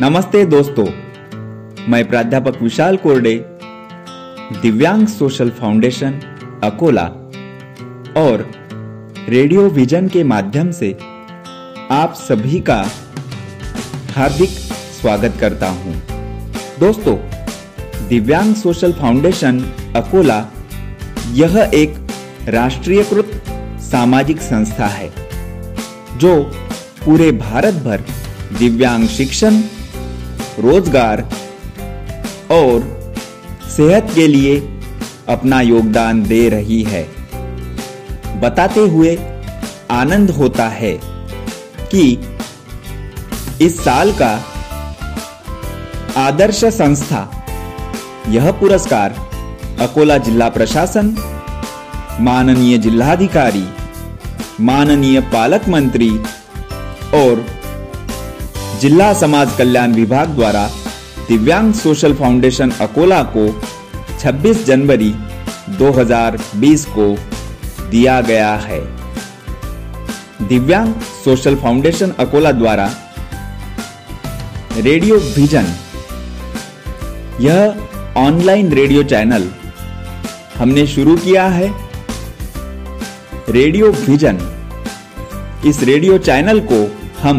नमस्ते दोस्तों, मैं प्राध्यापक विशाल कोरडे, दिव्यांग सोशल फाउंडेशन, अकोला, और रेडियो विजन के माध्यम से आप सभी का हार्दिक स्वागत करता हूँ। दोस्तों, दिव्यांग सोशल फाउंडेशन, अकोला, यह एक राष्ट्रीयकृत सामाजिक संस्था है, जो पूरे भारत भर दिव्यांग शिक्षण रोज़गार और सेहत के लिए अपना योगदान दे रही है। बताते हुए आनंद होता है कि इस साल का आदर्श संस्था, यह पुरस्कार अकोला जिला प्रशासन, माननीय जिलाधिकारी, माननीय पालक मंत्री और जिला समाज कल्याण विभाग द्वारा दिव्यांग सोशल फाउंडेशन अकोला को 26 जनवरी 2020 को दिया गया है। दिव्यांग सोशल फाउंडेशन अकोला द्वारा रेडियो विजन, यह ऑनलाइन रेडियो चैनल हमने शुरू किया है। रेडियो विजन, इस रेडियो चैनल को हम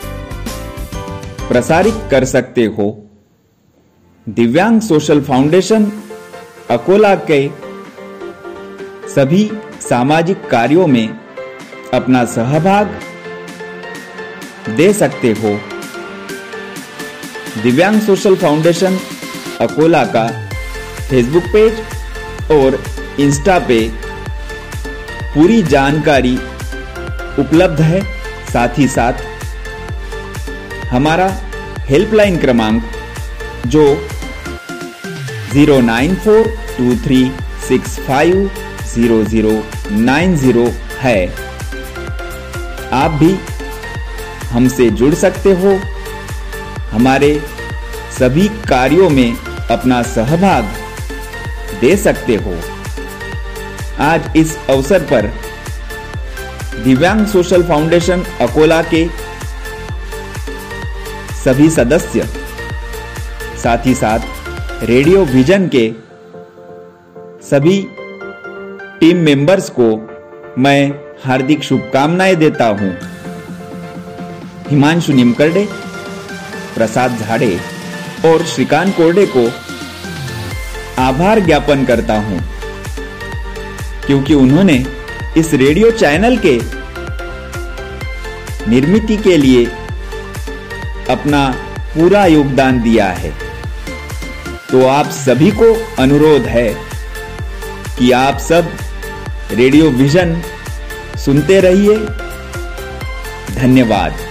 प्रसारित कर सकते हो। दिव्यांग सोशल फाउंडेशन, अकोला के सभी सामाजिक कार्यों में अपना सहभाग दे सकते हो। दिव्यांग सोशल फाउंडेशन, अकोला का फेसबुक पेज और इंस्टा पे पूरी जानकारी उपलब्ध है। साथ ही साथ हमारा हेल्पलाइन क्रमांक जो zero nine four two three six five zero zero nine zero है। आप भी हमसे जुड़ सकते हो। हमारे सभी कार्यों में अपना सहभाग दे सकते हो। आज इस अवसर पर दिव्यांग सोशल फाउंडेशन अकोला के सभी सदस्य, साथ ही साथ रेडियो विजन के सभी टीम मेंबर्स को मैं हार्दिक शुभकामनाएँ देता हूँ। हिमांशु निमकरडे, प्रसाद झाड़े और श्रीकांत कोरडे को आभार ज्ञापन करता हूँ, क्योंकि उन्होंने इस रेडियो चैनल के निर्मिति के लिए अपना पूरा योगदान दिया है। तो आप सभी को अनुरोध है कि आप सब रेडियो विजन सुनते रहिए। धन्यवाद।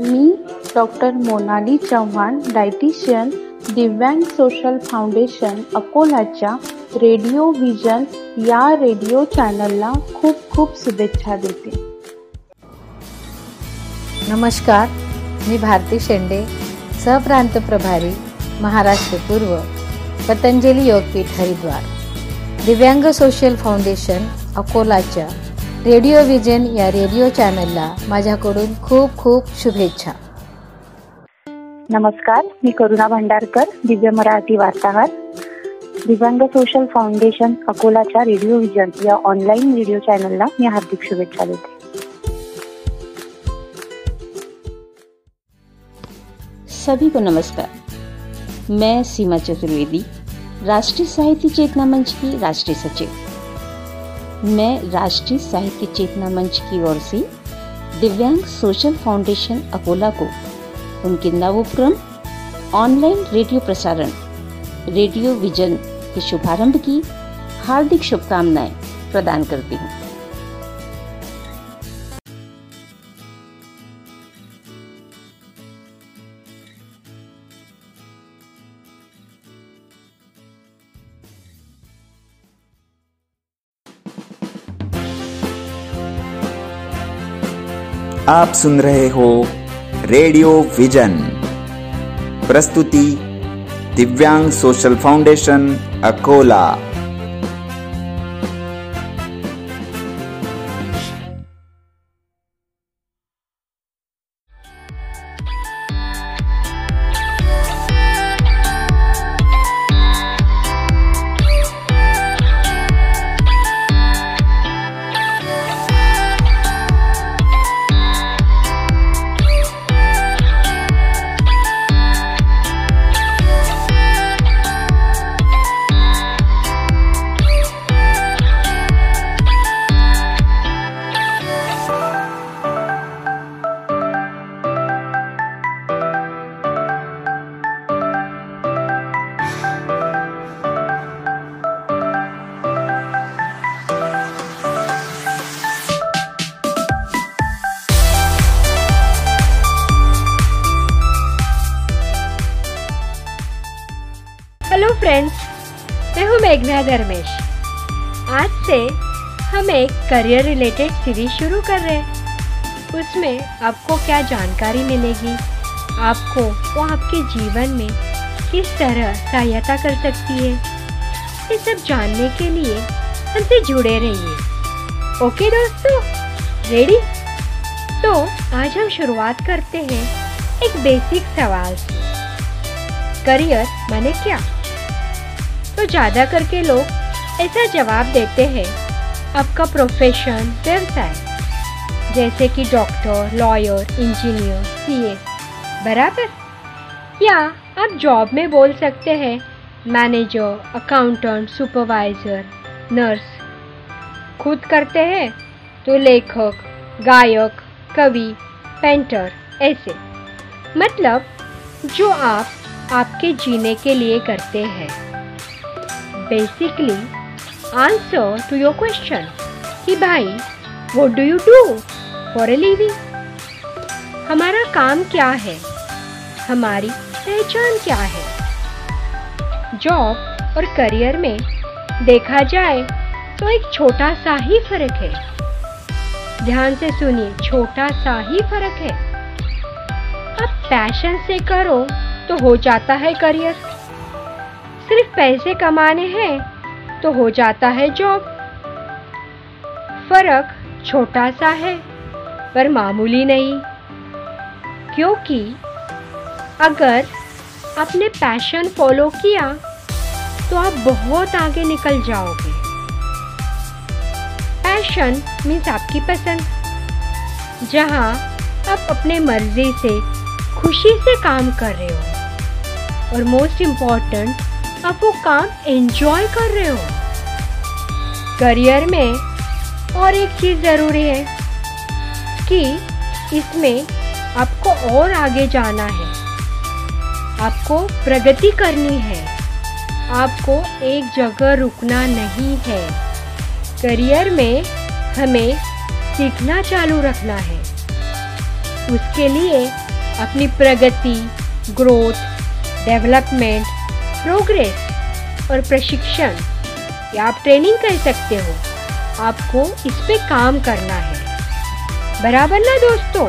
मी doctor Monali Chavan dietitian Divyang social foundation अकोलाच्या radio vision या रेडिओ चॅनलला खूप खूप शुभेच्छा देते. नमस्कार मी भारती शेंडे सहप्रांत प्रभारी महाराष्ट्र पूर्व पतंजली योगपीठ हरिद्वार. दिव्यांग सोशल फाउंडेशन अकोलाच्या रेडिओ विजन या रेडिओ चॅनलला माझ्याकडून खूप खूप शुभेच्छा. नमस्कार मी करुणा भंडारकर दिव्य मराठी वार्ताहर. दिव्यांग सोशल फाउंडेशन अकोलाच्या रेडिओ विजन या ऑनलाईन रेडिओ चॅनलला मी हार्दिक शुभेच्छा देते. सभी को नमस्कार. मैं सीमा चतुर्वेदी राष्ट्रीय साहित्य चेतना मंच की राष्ट्रीय सचिव. मैं राष्ट्रीय साहित्य चेतना मंच की ओर से दिव्यांग सोशल फाउंडेशन अकोला को उनके नवोपक्रम, ऑनलाइन रेडियो प्रसारण, रेडियो विजन के शुभारंभ की हार्दिक शुभकामनाएँ प्रदान करती हूँ। आप सुन रहे हो रेडियो विजन। प्रस्तुति Divyang social foundation Akola. Career related series शुरू कर रहे हैं। उसमें आपको क्या जानकारी मिलेगी? आपको वो आपके जीवन में किस तरह सहायता कर सकती है? ये सब जानने के लिए हमसे जुड़े रहिए। ओके दोस्तों? रेडी तो आज हम शुरुआत करते हैं एक बेसिक सवाल से करियर माने क्या? तो ज़्यादा करके लोग ऐसा जवाब देते हैं आपका प्रोफेशन व्यवसाय जैसे कि डॉक्टर लॉयर इंजीनियर सीए बराबर? या आप जॉब में बोल सकते हैं मैनेजर अकाउंटेंट सुपरवाइजर नर्स खुद करते हैं तो लेखक, गायक, कवि पेंटर ऐसे। मतलब जो आप आपके जीने के लिए करते हैं। Basically answer to your question कि भाई what do you do for a living हमारा काम क्या है? हमारी पहचान क्या है? जॉब और करियर में देखा जाए तो एक छोटा सा ही फ़र्क है। ध्यान से सुनिए, छोटा सा ही फ़र्क है। आप पैशन से करो तो हो जाता है करियर सिर्फ़ पैसे कमाने हैं तो हो जाता है जॉब फ़र्क छोटा सा है, पर मामूली नहीं। क्योंकि अगर आपने पैशन फॉलो किया तो आप बहुत आगे निकल जाओगे। पैशन मीन्स आपकी पसंद। जहाँ आप अपने मर्ज़ी से, खुशी से काम कर रहे हो। और मोस्ट इंपॉर्टेंट आप वो काम एंजॉय कर रहे हो। करियर में और एक चीज़ ज़रूरी है कि इसमें आपको और आगे जाना है। आपको प्रगति करनी है। आपको एक जगह रुकना नहीं है। करियर में हमें सीखना चालू रखना है। उसके लिए अपनी प्रगति ग्रोथ डेवलपमेंट प्रोग्रेस और प्रशिक्षण। या आप ट्रेनिंग कर सकते हो। आपको इस पे काम करना है। बराबर ना दोस्तों?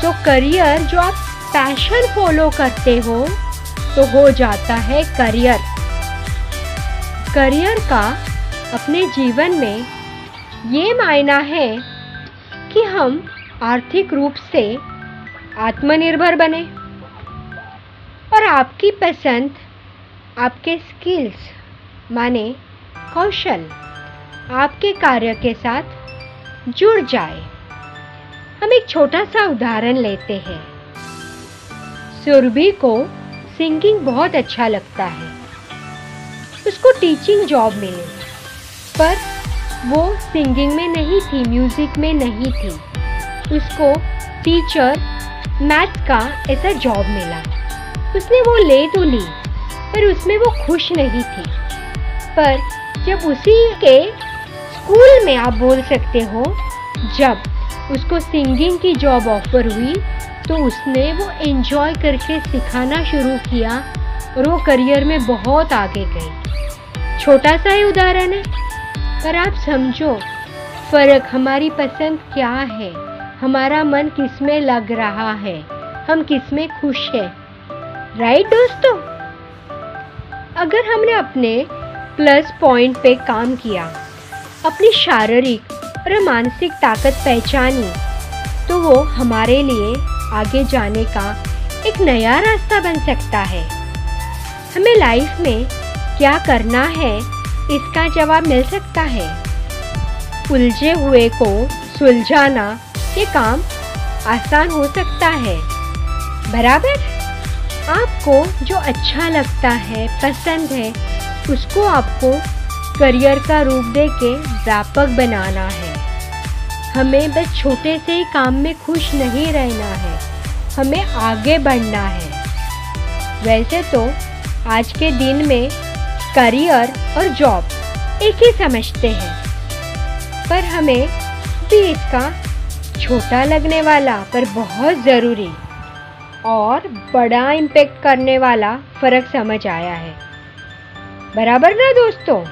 सो करियर जो आप पैशन फॉलो करते हो तो हो जाता है करियर करियर का अपने जीवन में ये मायना है कि हम आर्थिक रूप से आत्मनिर्भर बने। और आपकी पसंद आपके स्किल्स माने कौशल, आपके कार्य के साथ जुड़ जाए। हम एक छोटा सा उदाहरण लेते हैं। सुरभि को सिंगिंग बहुत अच्छा लगता है। उसको टीचिंग जॉब मिली, पर वो सिंगिंग में नहीं थी म्यूज़िक में नहीं थी। उसको टीचर मैथ का ऐसा जॉब मिला। उसने वो ले तो ली। पर उसमें वो खुश नहीं थी। पर जब उसी के स्कूल में आप बोल सकते हो, जब उसको सिंगिंग की जॉब ऑफ़र हुई तो उसने वो एंजॉय करके सिखाना शुरू किया और वो करियर में बहुत आगे गई। छोटा सा ही उदाहरण है, पर आप समझो, फ़र्क हमारी पसंद क्या है? हमारा मन किसमें लग रहा है? हम किसमें खुश है? राइट दोस्तों? अगर हमने अपने प्लस पॉइंट पे काम किया, अपनी शारीरिक, और मानसिक ताकत पहचानी तो वो हमारे लिए आगे जाने का एक नया रास्ता बन सकता है। हमें लाइफ में क्या करना है, इसका जवाब मिल सकता है। उलझे हुए को सुलझाना ये काम आसान हो सकता है। बराबर? आपको जो अच्छा लगता है, पसंद है, उसको आपको करियर का रूप दे के व्यापक बनाना है। हमें बस छोटे से ही काम में खुश नहीं रहना है, हमें आगे बढ़ना है। वैसे तो आज के दिन में करियर और जॉब एक ही समझते हैं, पर हमें भी इसका छोटा लगने वाला पर बहुत ज़रूरी और बड़ा इम्पेक्ट करने वाला फ़र्क समझ आया है। बराबर ना दोस्तों?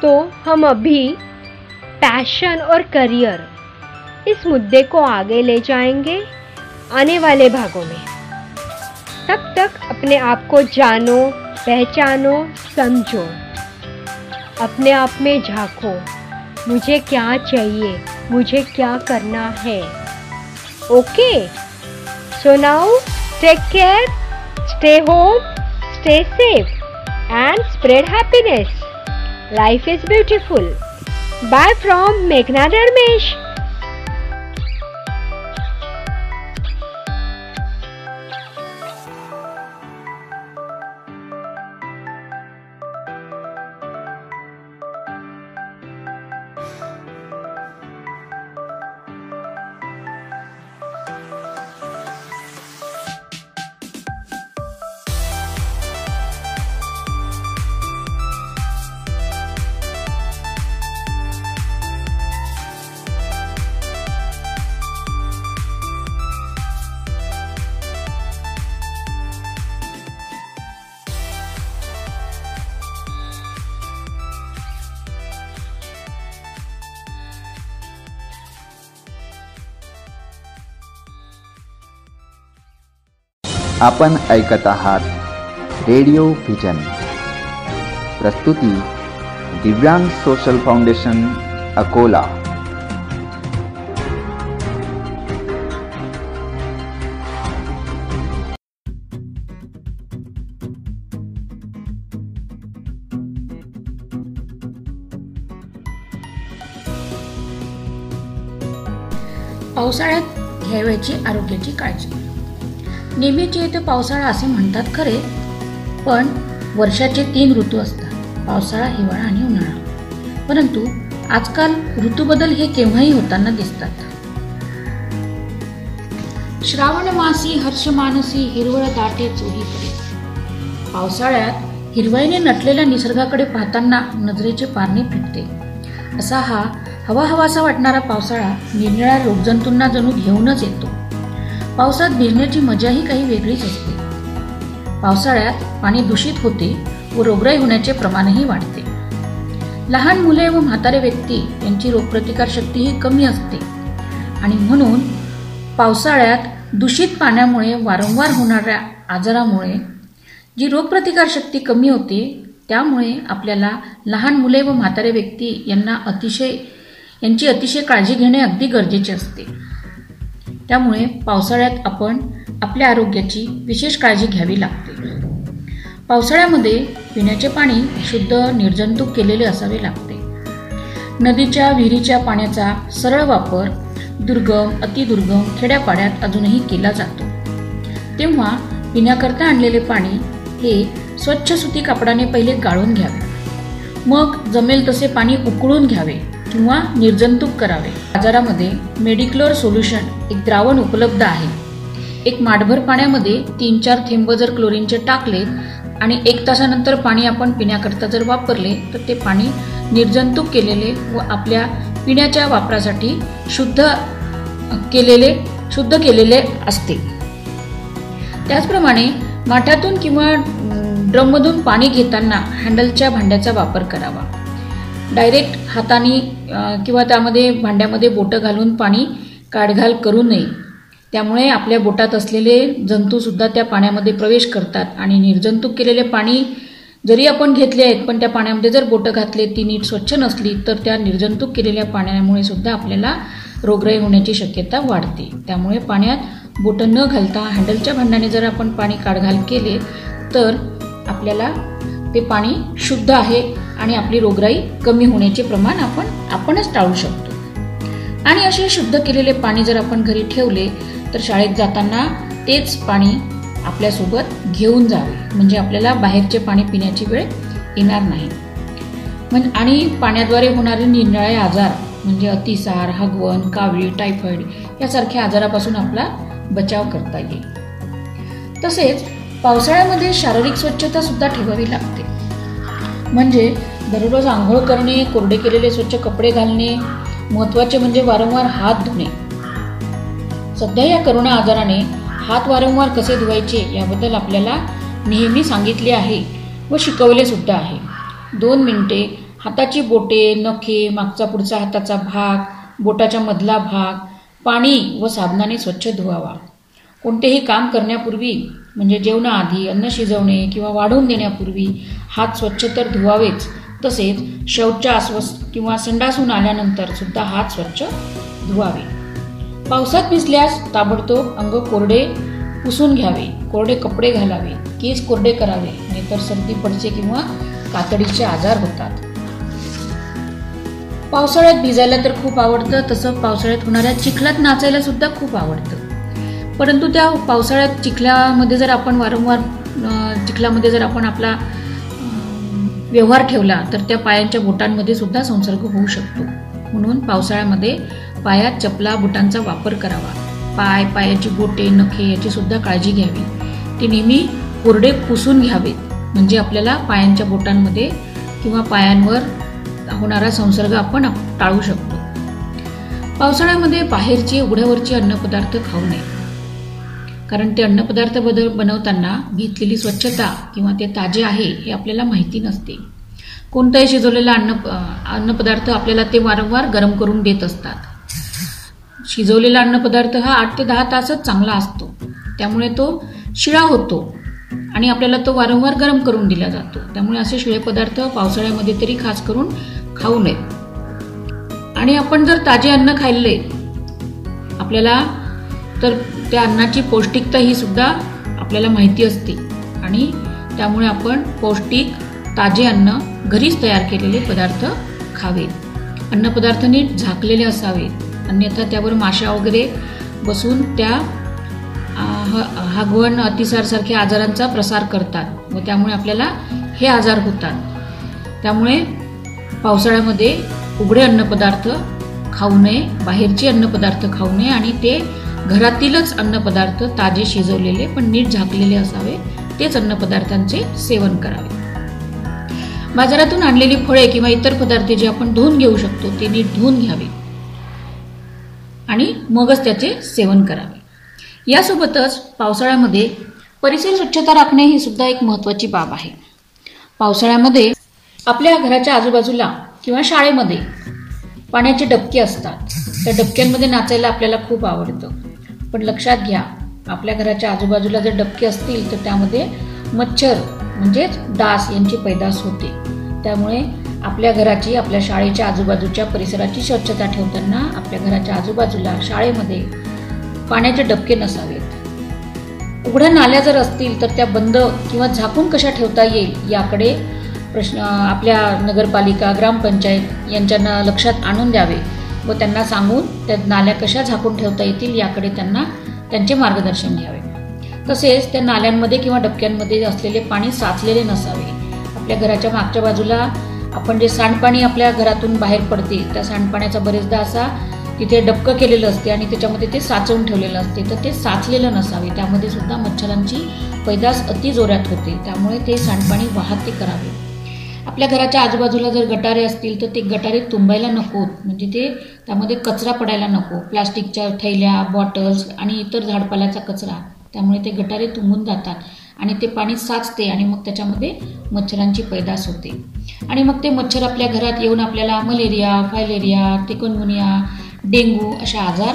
तो हम अभी पैशन और करियर इस मुद्दे को आगे ले जाएँगे आने वाले भागों में। तब तक अपने आप को जानो, पहचानो, समझो। अपने आप में झांको, मुझे क्या चाहिए, मुझे क्या करना है? Okay So now take care, stay home, stay safe and spread happiness. Life is beautiful. Bye from Meghna Dharmesh. आपण ऐकत आहात रेडिओ व्हिजन. प्रस्तुती दिव्यांग सोशल फाउंडेशन अकोला. पावसाळ्यात घ्यावयाची आरोग्याची काळजी. नेहमीचे इथं पावसाळा असे म्हणतात खरे पण वर्षाचे तीन ऋतू असतात पावसाळा हिवाळा आणि उन्हाळा. परंतु आजकाल ऋतूबदल हे केव्हाही होताना दिसतात. श्रावण मासी हर्ष मानसी हिरवळ दाटे चोहीकडे पावसाळ्यात हिरवाईने नटलेल्या निसर्गाकडे पाहताना नजरेचे पारणे फिटते. असा हा हवा हवासा वाटणारा पावसाळा निरनिळ्या रोगजंतूंना जणू घेऊनच येतो. पावसात भिजण्याची मजाही काही वेगळीच असते. पावसाळ्यात पाणी दूषित होते व रोगराई होण्याचे प्रमाणही वाढते. लहान मुले व म्हातारे व्यक्ती यांची रोगप्रतिकार शक्तीही कमी असते. आणि म्हणून पावसाळ्यात दूषित पाण्यामुळे वारंवार होणाऱ्या आजारामुळे जी रोगप्रतिकार शक्ती कमी होते त्यामुळे आपल्याला लहान मुले व म्हातारे व्यक्ती यांना अतिशय यांची अतिशय काळजी घेणे अगदी गरजेचे असते. त्यामुळे पावसाळ्यात आपण आपल्या आरोग्याची विशेष काळजी घ्यावी लागते. पावसाळ्यामध्ये पिण्याचे पाणी शुद्ध निर्जंतुक केलेले असावे लागते. नदीच्या विहिरीच्या पाण्याचा सरळ वापर दुर्गम अतिदुर्गम खेड्यापाड्यात अजूनही केला जातो. तेव्हा पिण्याकरता आणलेले पाणी हे स्वच्छ सुती कापडाने पहिले गाळून घ्यावे. मग जमेल तसे पाणी उकळून घ्यावे. किंवा निर्जंतुक करावे. बाजारामध्ये मेडिक्लोर सोल्युशन एक द्रावण उपलब्ध आहे. एक माठभर पाण्यामध्ये तीन चार थेंब जर क्लोरीनचे टाकले आणि एक तासानंतर पाणी आपण पिण्याकरता जर वापरले तर ते पाणी निर्जंतुक केलेले व आपल्या पिण्याच्या वापरासाठी शुद्ध केलेले शुद्ध केलेले असते. त्याचप्रमाणे माठातून किंवा ड्रममधून पाणी घेताना हँडलच्या भांड्याचा वापर करावा. डायरेक्ट हाताने किंवा त्यामध्ये भांड्यामध्ये बोटं घालून पाणी काढघाल करू नये. त्यामुळे आपल्या बोटात असलेले जंतूसुद्धा त्या पाण्यामध्ये प्रवेश करतात. आणि निर्जंतुक केलेले पाणी जरी आपण घेतले आहेत पण त्या पाण्यामध्ये जर बोटं घातले ती नीट स्वच्छ नसली तर त्या निर्जंतुक केलेल्या पाण्यामुळे सुद्धा आपल्याला रोगराई होण्याची शक्यता वाढते. त्यामुळे पाण्यात बोटं न घालता हँडलच्या भांड्याने जर आपण पाणी काढघाल केले तर आपल्याला ते पाणी शुद्ध आहे. आणि आपली रोगराई कमी होण्याचे प्रमाण आपण आपणच टाळू शकतो. आणि असे शुद्ध केलेले पाणी जर आपण घरी ठेवले तर शाळेत जाताना तेच पाणी आपल्यासोबत घेऊन जावे. म्हणजे आपल्याला बाहेरचे पाणी पिण्याची वेळ येणार नाही. म्हणजे आणि पाण्याद्वारे होणारे निरनिराळे आजार म्हणजे अतिसार हगवण कावळी टायफॉइड यासारख्या आजारापासून आपला बचाव करता येईल. तसेच पावसाळ्यामध्ये शारीरिक स्वच्छता सुद्धा ठेवावी लागते. म्हणजे दररोज आंघोळ करणे कोरडे केलेले स्वच्छ कपडे घालणे महत्त्वाचे म्हणजे वारंवार हात धुणे. सध्या या करोना आजाराने हात वारंवार कसे धुवायचे याबद्दल आपल्याला नेहमी सांगितले आहे व शिकवले सुद्धा आहे. दोन मिनिटे हाताची बोटे नखे मागचा पुढचा हाताचा भाग बोटाच्या मधला भाग पाणी व साबणाने स्वच्छ धुवावा. कोणतेही काम करण्यापूर्वी म्हणजे जेवणाआधी अन्न शिजवणे किंवा वाढवून देण्यापूर्वी हात स्वच्छ तर धुवावेच. तसेच शौचास अस्वस्थ किंवा संडासून आल्यानंतर सुद्धा हात स्वच्छ धुवावे. पावसात भिजल्यास ताबडतोब अंग कोरडे पुसून घ्यावे. कोरडे कपडे घालावे. केस कोरडे करावे. नाहीतर सर्दी पडचे किंवा कातडीचे आजार होतात. पावसाळ्यात भिजायला तर खूप आवडतं. तसं पावसाळ्यात होणाऱ्या चिखलात नाचायला सुद्धा खूप आवडतं. परंतु त्या पावसाळ्यात चिखल्यामध्ये जर आपण वारंवार चिखलामध्ये जर आपण आपला व्यवहार ठेवला तर त्या पायांच्या बोटांमध्ये सुद्धा संसर्ग होऊ शकतो. म्हणून पावसाळ्यामध्ये पायात चपला बुटांचा वापर करावा. पाय पायाची बोटे नखे याची सुद्धा काळजी घ्यावी. ते नेहमी कोरडे पुसून घ्यावेत. म्हणजे आपल्याला पायांच्या बोटांमध्ये किंवा पायांवर होणारा संसर्ग आपण टाळू शकतो. पावसाळ्यामध्ये बाहेरचे उघड्यावरचे अन्नपदार्थ खाऊ नये. कारण ते अन्नपदार्थ बदल बनवताना घेतलेली स्वच्छता किंवा ते ताजे आहे हे आपल्याला माहिती नसते. कोणताही शिजवलेला अन्न अन्नपदार्थ आपल्याला ते वारंवार गरम करून देत असतात. शिजवलेला अन्नपदार्थ हा आठ ते दहा तासच चांगला असतो. त्यामुळे तो शिळा होतो आणि आपल्याला तो वारंवार गरम करून दिला जातो. त्यामुळे असे शिळे पदार्थ पावसाळ्यामध्ये तरी खास करून खाऊ नयेत आणि आपण जर ताजे अन्न खाल्ले आपल्याला तर त्या अन्नाची पौष्टिकता ही सुद्धा आपल्याला माहिती असते. आणि त्यामुळे आपण पौष्टिक ताजे अन्न घरीच तयार केलेले पदार्थ खावेत अन्नपदार्थ नीट झाकलेले असावेत अन्यथा त्यावर माशा वगैरे बसून त्या हागवण अतिसारसारख्या आजारांचा प्रसार करतात. व त्यामुळे आपल्याला हे आजार होतात. त्यामुळे पावसाळ्यामध्ये उघडे अन्नपदार्थ खाऊ नये बाहेरचे अन्नपदार्थ खाऊ नये आणि ते घरातीलच अन्नपदार्थ ताजे शिजवलेले पण नीट झाकलेले असावे तेच अन्नपदार्थांचे सेवन करावे. बाजारातून आणलेली फळे किंवा इतर पदार्थ जे आपण धुवून घेऊ शकतो ते नीट धुवून घ्यावे. आणि मगच त्याचे सेवन करावे. यासोबतच पावसाळ्यामध्ये परिसर स्वच्छता राखणे ही सुद्धा एक महत्त्वाची बाब आहे. पावसाळ्यामध्ये आपल्या घराच्या आजूबाजूला किंवा शाळेमध्ये पाण्याचे डबके असतात. त्या डबक्यांमध्ये नाचायला आपल्याला खूप आवडतं. पण लक्षात घ्या आपल्या घराच्या आजूबाजूला जर डबके असतील तर त्यामध्ये मच्छर म्हणजेच डास यांची पैदास होते. त्यामुळे आपल्या घराची आपल्या शाळेच्या आजूबाजूच्या परिसराची स्वच्छता ठेवताना आपल्या घराच्या आजूबाजूला शाळेमध्ये पाण्याचे डबके नसावेत. उघड्या नाल्या जर असतील तर त्या बंद किंवा झाकून कशा ठेवता येईल याकडे प्रश्न आपल्या नगरपालिका ग्रामपंचायत यांच्यांना लक्षात आणून द्यावे व त्यांना सांगून त्या नाल्या कशा झाकून ठेवता येतील याकडे त्यांना त्यांचे मार्गदर्शन घ्यावे. तसेच त्या नाल्यांमध्ये किंवा डबक्यांमध्ये असलेले पाणी साचलेले नसावे. आपल्या घराच्या मागच्या बाजूला आपण जे सांडपाणी आपल्या घरातून बाहेर पडते त्या सांडपाण्याचा बरेचदा असा तिथे डबकं केलेलं असते आणि त्याच्यामध्ये ते साचवून ठेवलेलं असते तर ते साचलेलं नसावे. त्यामध्ये सुद्धा मच्छरांची पैदास अति जोरात होते. त्यामुळे ते सांडपाणी वाहते करावे. आपल्या घराच्या आजूबाजूला जर गटारे असतील तर ते गटारे तुंबायला नकोत म्हणजे ते त्यामध्ये कचरा पडायला नको. प्लास्टिकच्या थैल्या बॉटल्स आणि इतर झाडपाल्याचा कचरा. त्यामुळे ते गटारे तुंबून जातात. आणि ते पाणी साचते आणि मग त्याच्यामध्ये मच्छरांची पैदास होते. आणि मग ते मच्छर आपल्या घरात येऊन आपल्याला मलेरिया फायलेरिया टिकनगुनिया डेंगू असे आजार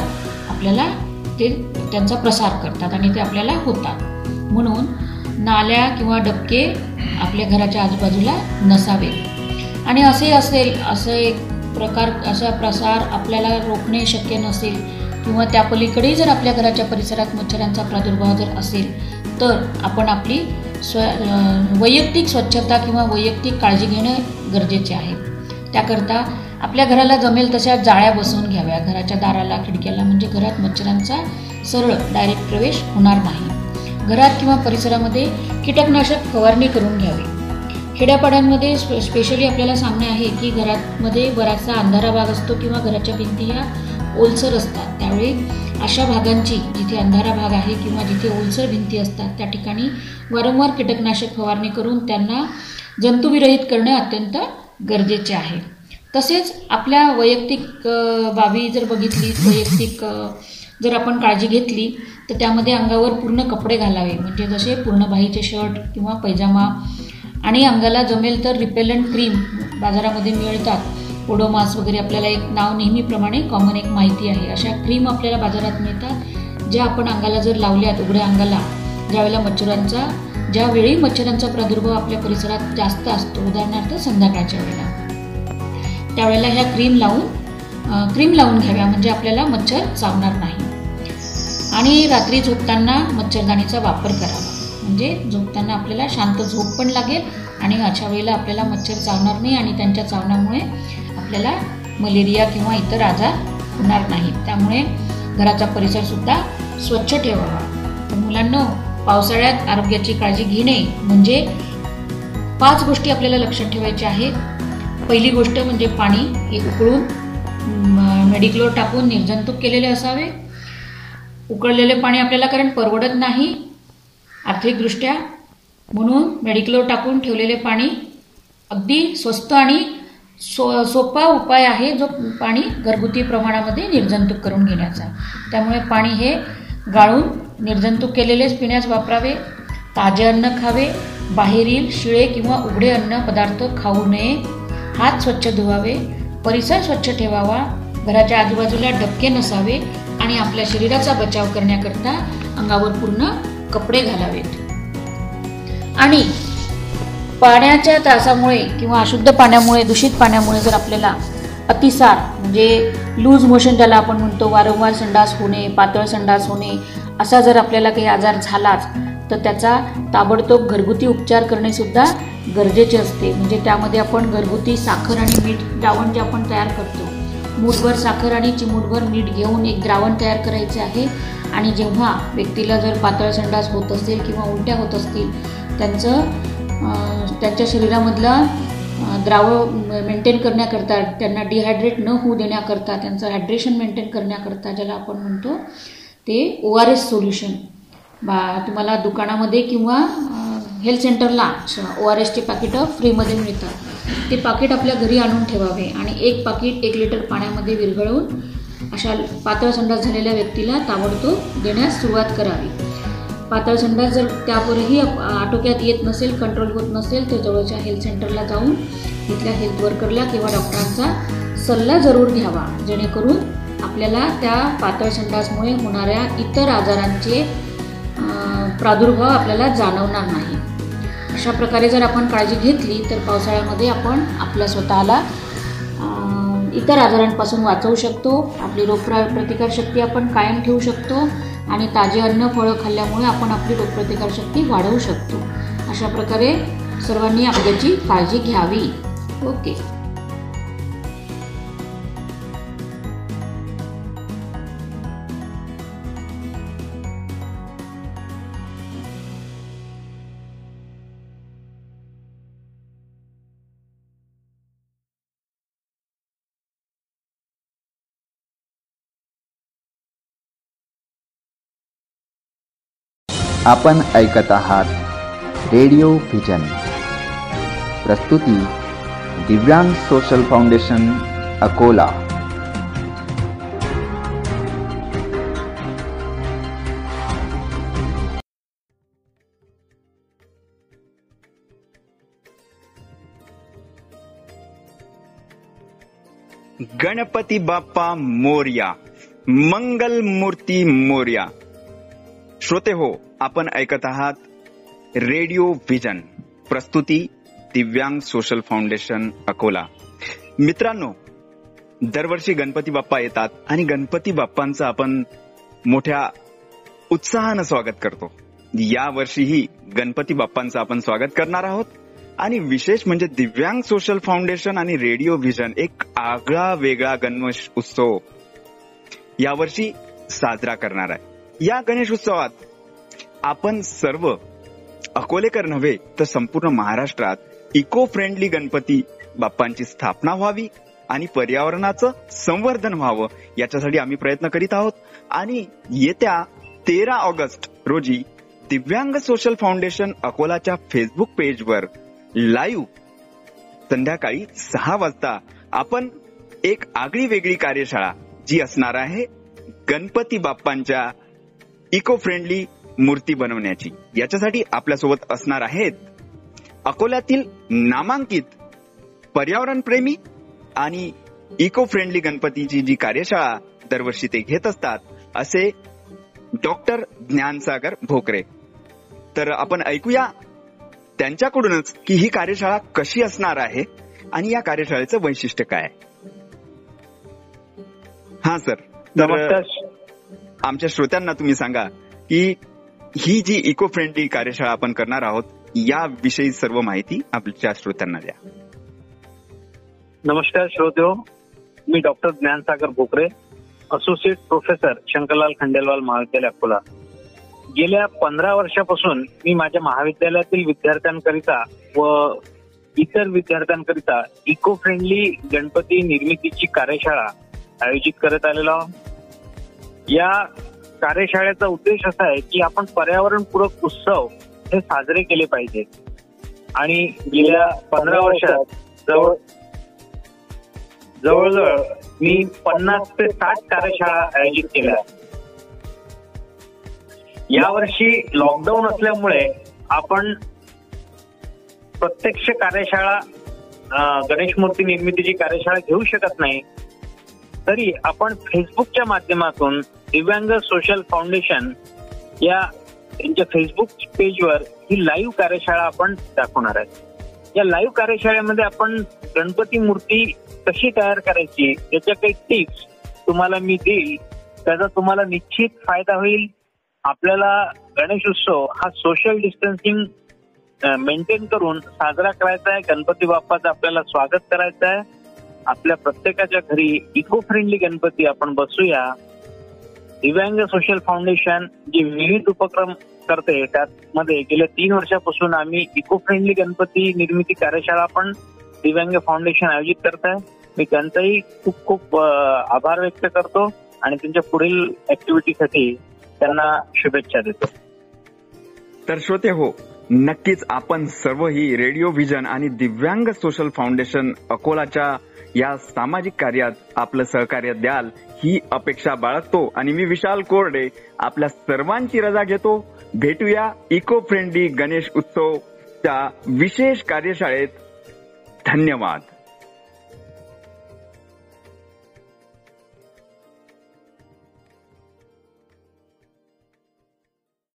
आपल्याला ते त्यांचा प्रसार करतात आणि ते आपल्याला होतात. म्हणून नाल्या किंवा डबके आपल्या घराच्या आजूबाजूला नसावे. आणि असे असेल असं एक प्रकार असा प्रसार आपल्याला रोखणे शक्य नसेल किंवा त्या पलीकडे जर आपल्या घराच्या परिसरात मच्छरांचा प्रादुर्भाव जर असेल तर आपण आपली स्व वैयक्तिक स्वच्छता किंवा वैयक्तिक काळजी घेणे गरजेचे आहे. त्याकरता आपल्या घराला जमेल तशा जाळ्या बसवून घ्याव्या. घराच्या दाराला खिडक्याला म्हणजे घरात मच्छरांचा सरळ डायरेक्ट प्रवेश होणार नाही. घरात किंवा परिसरामध्ये कीटकनाशक फवारणी करून घ्यावी. खेड्यापाड्यांमध्ये स्पे स्पेशली आपल्याला सांगणे आहे की घरामध्ये बराचसा अंधारा भाग असतो किंवा घराच्या भिंती ह्या ओलसर असतात. त्यावेळी अशा भागांची जिथे अंधारा भाग आहे किंवा जिथे ओलसर भिंती असतात त्या ठिकाणी वारंवार कीटकनाशक फवारणी करून त्यांना जंतुविरहित करणे अत्यंत गरजेचे आहे. तसेच आपल्या वैयक्तिक बाबी जर बघितली वैयक्तिक जर आपण काळजी घेतली तर त्यामध्ये अंगावर पूर्ण कपडे घालावे. म्हणजे जसे पूर्ण बाहीचे शर्ट किंवा पैजामा. आणि अंगाला जमेल तर रिपेलंट क्रीम बाजारामध्ये मिळतात. ओडोमास वगैरे आपल्याला एक नाव नेहमीप्रमाणे कॉमन एक माहिती आहे. अशा क्रीम आपल्याला बाजारात मिळतात ज्या आपण अंगाला जर लावल्यात उघड्या अंगाला ज्यावेळेला मच्छरांचा ज्यावेळी मच्छरांचा प्रादुर्भाव आपल्या परिसरात जास्त असतो उदाहरणार्थ संध्याकाळच्या वेळेला. त्यावेळेला ह्या क्रीम लावून क्रीम लावून घ्याव्या म्हणजे आपल्याला मच्छर चावणार नाही. आणि रात्री झोपताना मच्छरदाणीचा वापर करावा. म्हणजे झोपताना आपल्याला शांत झोप पण लागेल आणि अशा वेळेला आपल्याला मच्छर चावणार नाही आणि त्यांच्या चावण्यामुळे आपल्याला मलेरिया किंवा इतर आजार होणार नाही. त्यामुळे घराचा परिसरसुद्धा स्वच्छ ठेवावा. तर मुलांना पावसाळ्यात आरोग्याची काळजी घेणे म्हणजे पाच गोष्टी आपल्याला लक्षात ठेवायच्या आहेत. पहिली गोष्ट म्हणजे पाणी हे उकळून मेडिक्लोर टाकून निर्जंतुक केलेले असावे. उकळलेले पाणी आपल्याला कारण परवडत नाही आर्थिकदृष्ट्या. म्हणून मेडिक्लोर टाकून ठेवलेले पाणी अगदी स्वस्त आणि सो सोपा उपाय आहे जो पाणी घरगुती प्रमाणामध्ये निर्जंतुक करून घेण्याचा. त्यामुळे पाणी हे गाळून निर्जंतुक केलेलेच पिण्यास वापरावे. ताजे अन्न खावे. बाहेरील शिळे किंवा उघडे अन्न पदार्थ खाऊ नये. हात स्वच्छ धुवावे. परिसर स्वच्छ ठेवावा घराच्या आजूबाजूला डबके नसावे आणि आपल्या शरीराचा बचाव करण्याकरता अंगावर पूर्ण कपडे घालावेत. आणि पाण्याच्या त्रासामुळे किंवा अशुद्ध पाण्यामुळे दूषित पाण्यामुळे जर आपल्याला अतिसार म्हणजे लूज मोशन ज्याला आपण म्हणतो वारंवार संडास होणे पातळ संडास होणे असा जर आपल्याला काही आजार झालाच तर त्याचा ताबडतोब घरगुती उपचार करणेसुद्धा गरजेचे असते. म्हणजे त्यामध्ये आपण घरगुती साखर आणि मीठ द्रावण जे आपण तयार करतो. मूठभर साखर आणि चिमूटभर मीठ घेऊन एक द्रावण तयार करायचे आहे. आणि जेव्हा व्यक्तीला जर पातळ संडास होत असेल किंवा उलट्या होत असतील त्यांचं त्यांच्या शरीरामधला द्रावण मेंटेन करण्याकरता त्यांना डिहायड्रेट न होऊ देण्याकरता त्यांचं हायड्रेशन मेंटेन करण्याकरता ज्याला आपण म्हणतो ते ओ आर एस सोल्युशन बा तुम्हाला दुकानामध्ये किंवा हेल्थ सेंटरला ओ आर एसची पाकिटं फ्रीमध्ये मिळतात. ते पाकिट आपल्या घरी आणून ठेवावे आणि एक पाकिट एक लिटर पाण्यामध्ये विरघळवून अशा पातळ संडास झालेल्या व्यक्तीला ताबडतोब देण्यास सुरुवात करावी. पातळ संडास जर त्यावरही आटोक्यात येत नसेल कंट्रोल होत नसेल तर जवळच्या हेल्थ सेंटरला जाऊन तिथल्या हेल्थ वर्करला किंवा डॉक्टरांचा सल्ला जरूर घ्यावा. जेणेकरून आपल्याला त्या पातळ संडासमुळे होणाऱ्या इतर आजारांचे प्रादुर्भाव आपल्याला जाणवणार नाही. अशा प्रकारे जर आपण काळजी घेतली तर पावसाळ्यामध्ये आपण आपल्या स्वतःला इतर आजारांपासून वाचवू शकतो. आपली रोगप्रा प्रतिकारशक्ती आपण कायम ठेवू शकतो आणि ताजे अन्न फळं खाल्ल्यामुळे आपण आपली रोगप्रतिकारशक्ती वाढवू शकतो. अशा प्रकारे सर्वांनी आपल्याची काळजी घ्यावी. ओके. आपण ऐकत आहात रेडिओ व्हिजन. प्रस्तुती दिव्यांग सोशल फाउंडेशन अकोला. गणपती बाप्पा मोर्या मंगल मूर्ती मोर्या. श्रोते हो आपण ऐकत आहात रेडिओ व्हिजन प्रस्तुती दिव्यांग सोशल फाउंडेशन अकोला. मित्रांनो दरवर्षी गणपती बाप्पा येतात आणि गणपती बाप्पांचं आपण मोठ्या उत्साहानं स्वागत करतो. या वर्षीही गणपती बाप्पांचं आपण स्वागत करणार आहोत. आणि विशेष म्हणजे दिव्यांग सोशल फाउंडेशन आणि रेडिओ व्हिजन एक आगळा वेगळा गणेश उत्सव यावर्षी साजरा करणार आहे. या गणेश उत्सवात आपण सर्व अकोलेकर नव्हे तर संपूर्ण महाराष्ट्रात इको फ्रेंडली गणपती बाप्पांची स्थापना व्हावी आणि पर्यावरणाचं संवर्धन व्हावं याच्यासाठी आम्ही प्रयत्न करीत आहोत. आणि येत्या तेरा ऑगस्ट रोजी दिव्यांग सोशल फाउंडेशन अकोलाच्या फेसबुक पेजवर लाईव्ह संध्याकाळी सहा वाजता आपण एक आगळी वेगळी कार्यशाळा जी असणार आहे गणपती बाप्पांच्या इको फ्रेंडली मूर्ती बनवण्याची. याच्यासाठी आपल्यासोबत असणार आहेत अकोल्यातील नामांकित पर्यावरणप्रेमी आणि इको फ्रेंडली गणपतीची जी कार्यशाळा दरवर्षी ते घेत असतात असे डॉक्टर ज्ञानसागर भोकरे. तर आपण ऐकूया त्यांच्याकडूनच की ही कार्यशाळा कशी असणार आहे आणि या कार्यशाळेचं वैशिष्ट्य काय हा सर. नमस्कार. आमच्या श्रोत्यांना तुम्ही सांगा की ही जी इको फ्रेंडली कार्यशाळा आपण करणार आहोत याविषयी सर्व माहिती आपल्या श्रोत्यांना द्या. नमस्कार श्रोत्यो मी doctor Dnyansagar Bhokare associate professor Shankarlal Khandelwal महाविद्यालय अकोला. गेल्या पंधरा वर्षापासून मी माझ्या महाविद्यालयातील विद्यार्थ्यांकरिता व इतर विद्यार्थ्यांकरिता इको फ्रेंडली गणपती निर्मितीची कार्यशाळा आयोजित करत आलेलो या कार्यशाळेचा उद्देश असा आहे की आपण पर्यावरणपूरक उत्सव हे साजरे केले पाहिजे. आणि गेल्या पंधरा वर्षात जवळ जवळजवळ मी पन्नास ते साठ कार्यशाळा आयोजित केल्या. यावर्षी लॉकडाऊन असल्यामुळे आपण प्रत्यक्ष कार्यशाळा गणेश मूर्ती निर्मितीची कार्यशाळा घेऊ शकत नाही. तरी आपण फेसबुकच्या माध्यमातून दिव्यांग सोशल फाउंडेशन या त्यांच्या फेसबुक पेजवर ही लाईव्ह कार्यशाळा आपण दाखवणार आहे. या लाईव्ह कार्यशाळेमध्ये आपण गणपती मूर्ती कशी तयार करायची याच्या काही टिप्स तुम्हाला मी देईल. त्याचा तुम्हाला निश्चित फायदा होईल. आपल्याला गणेश उत्सव हा सोशल डिस्टन्सिंग मेंटेन करून साजरा करायचा आहे. गणपती बाप्पाचं आपल्याला स्वागत करायचं आहे. आपल्या प्रत्येकाच्या घरी इको फ्रेंडली गणपती आपण बसूया. दिव्यांग सोशल फाउंडेशन जे विविध उपक्रम करते त्यामध्ये गेल्या तीन वर्षापासून आम्ही इको फ्रेंडली गणपती निर्मिती कार्यशाळा पण दिव्यांग फाउंडेशन आयोजित करत आहे. मी त्यांचाही खूप खूप आभार व्यक्त करतो आणि त्यांच्या पुढील ऍक्टिव्हिटीसाठी त्यांना शुभेच्छा देतो. तर श्रोते हो नक्कीच आपण सर्व ही रेडिओ व्हिजन आणि दिव्यांग सोशल फाउंडेशन अकोलाच्या या सामाजिक कार्यात आपलं सहकार्य द्याल. ही अपेक्षा बाळगतो आणि मी विशाल कोरडे आपल्या सर्वांची रजा घेतो. भेटूया इको फ्रेंडली गणेश उत्सवच्या विशेष कार्यशाळेत. धन्यवाद.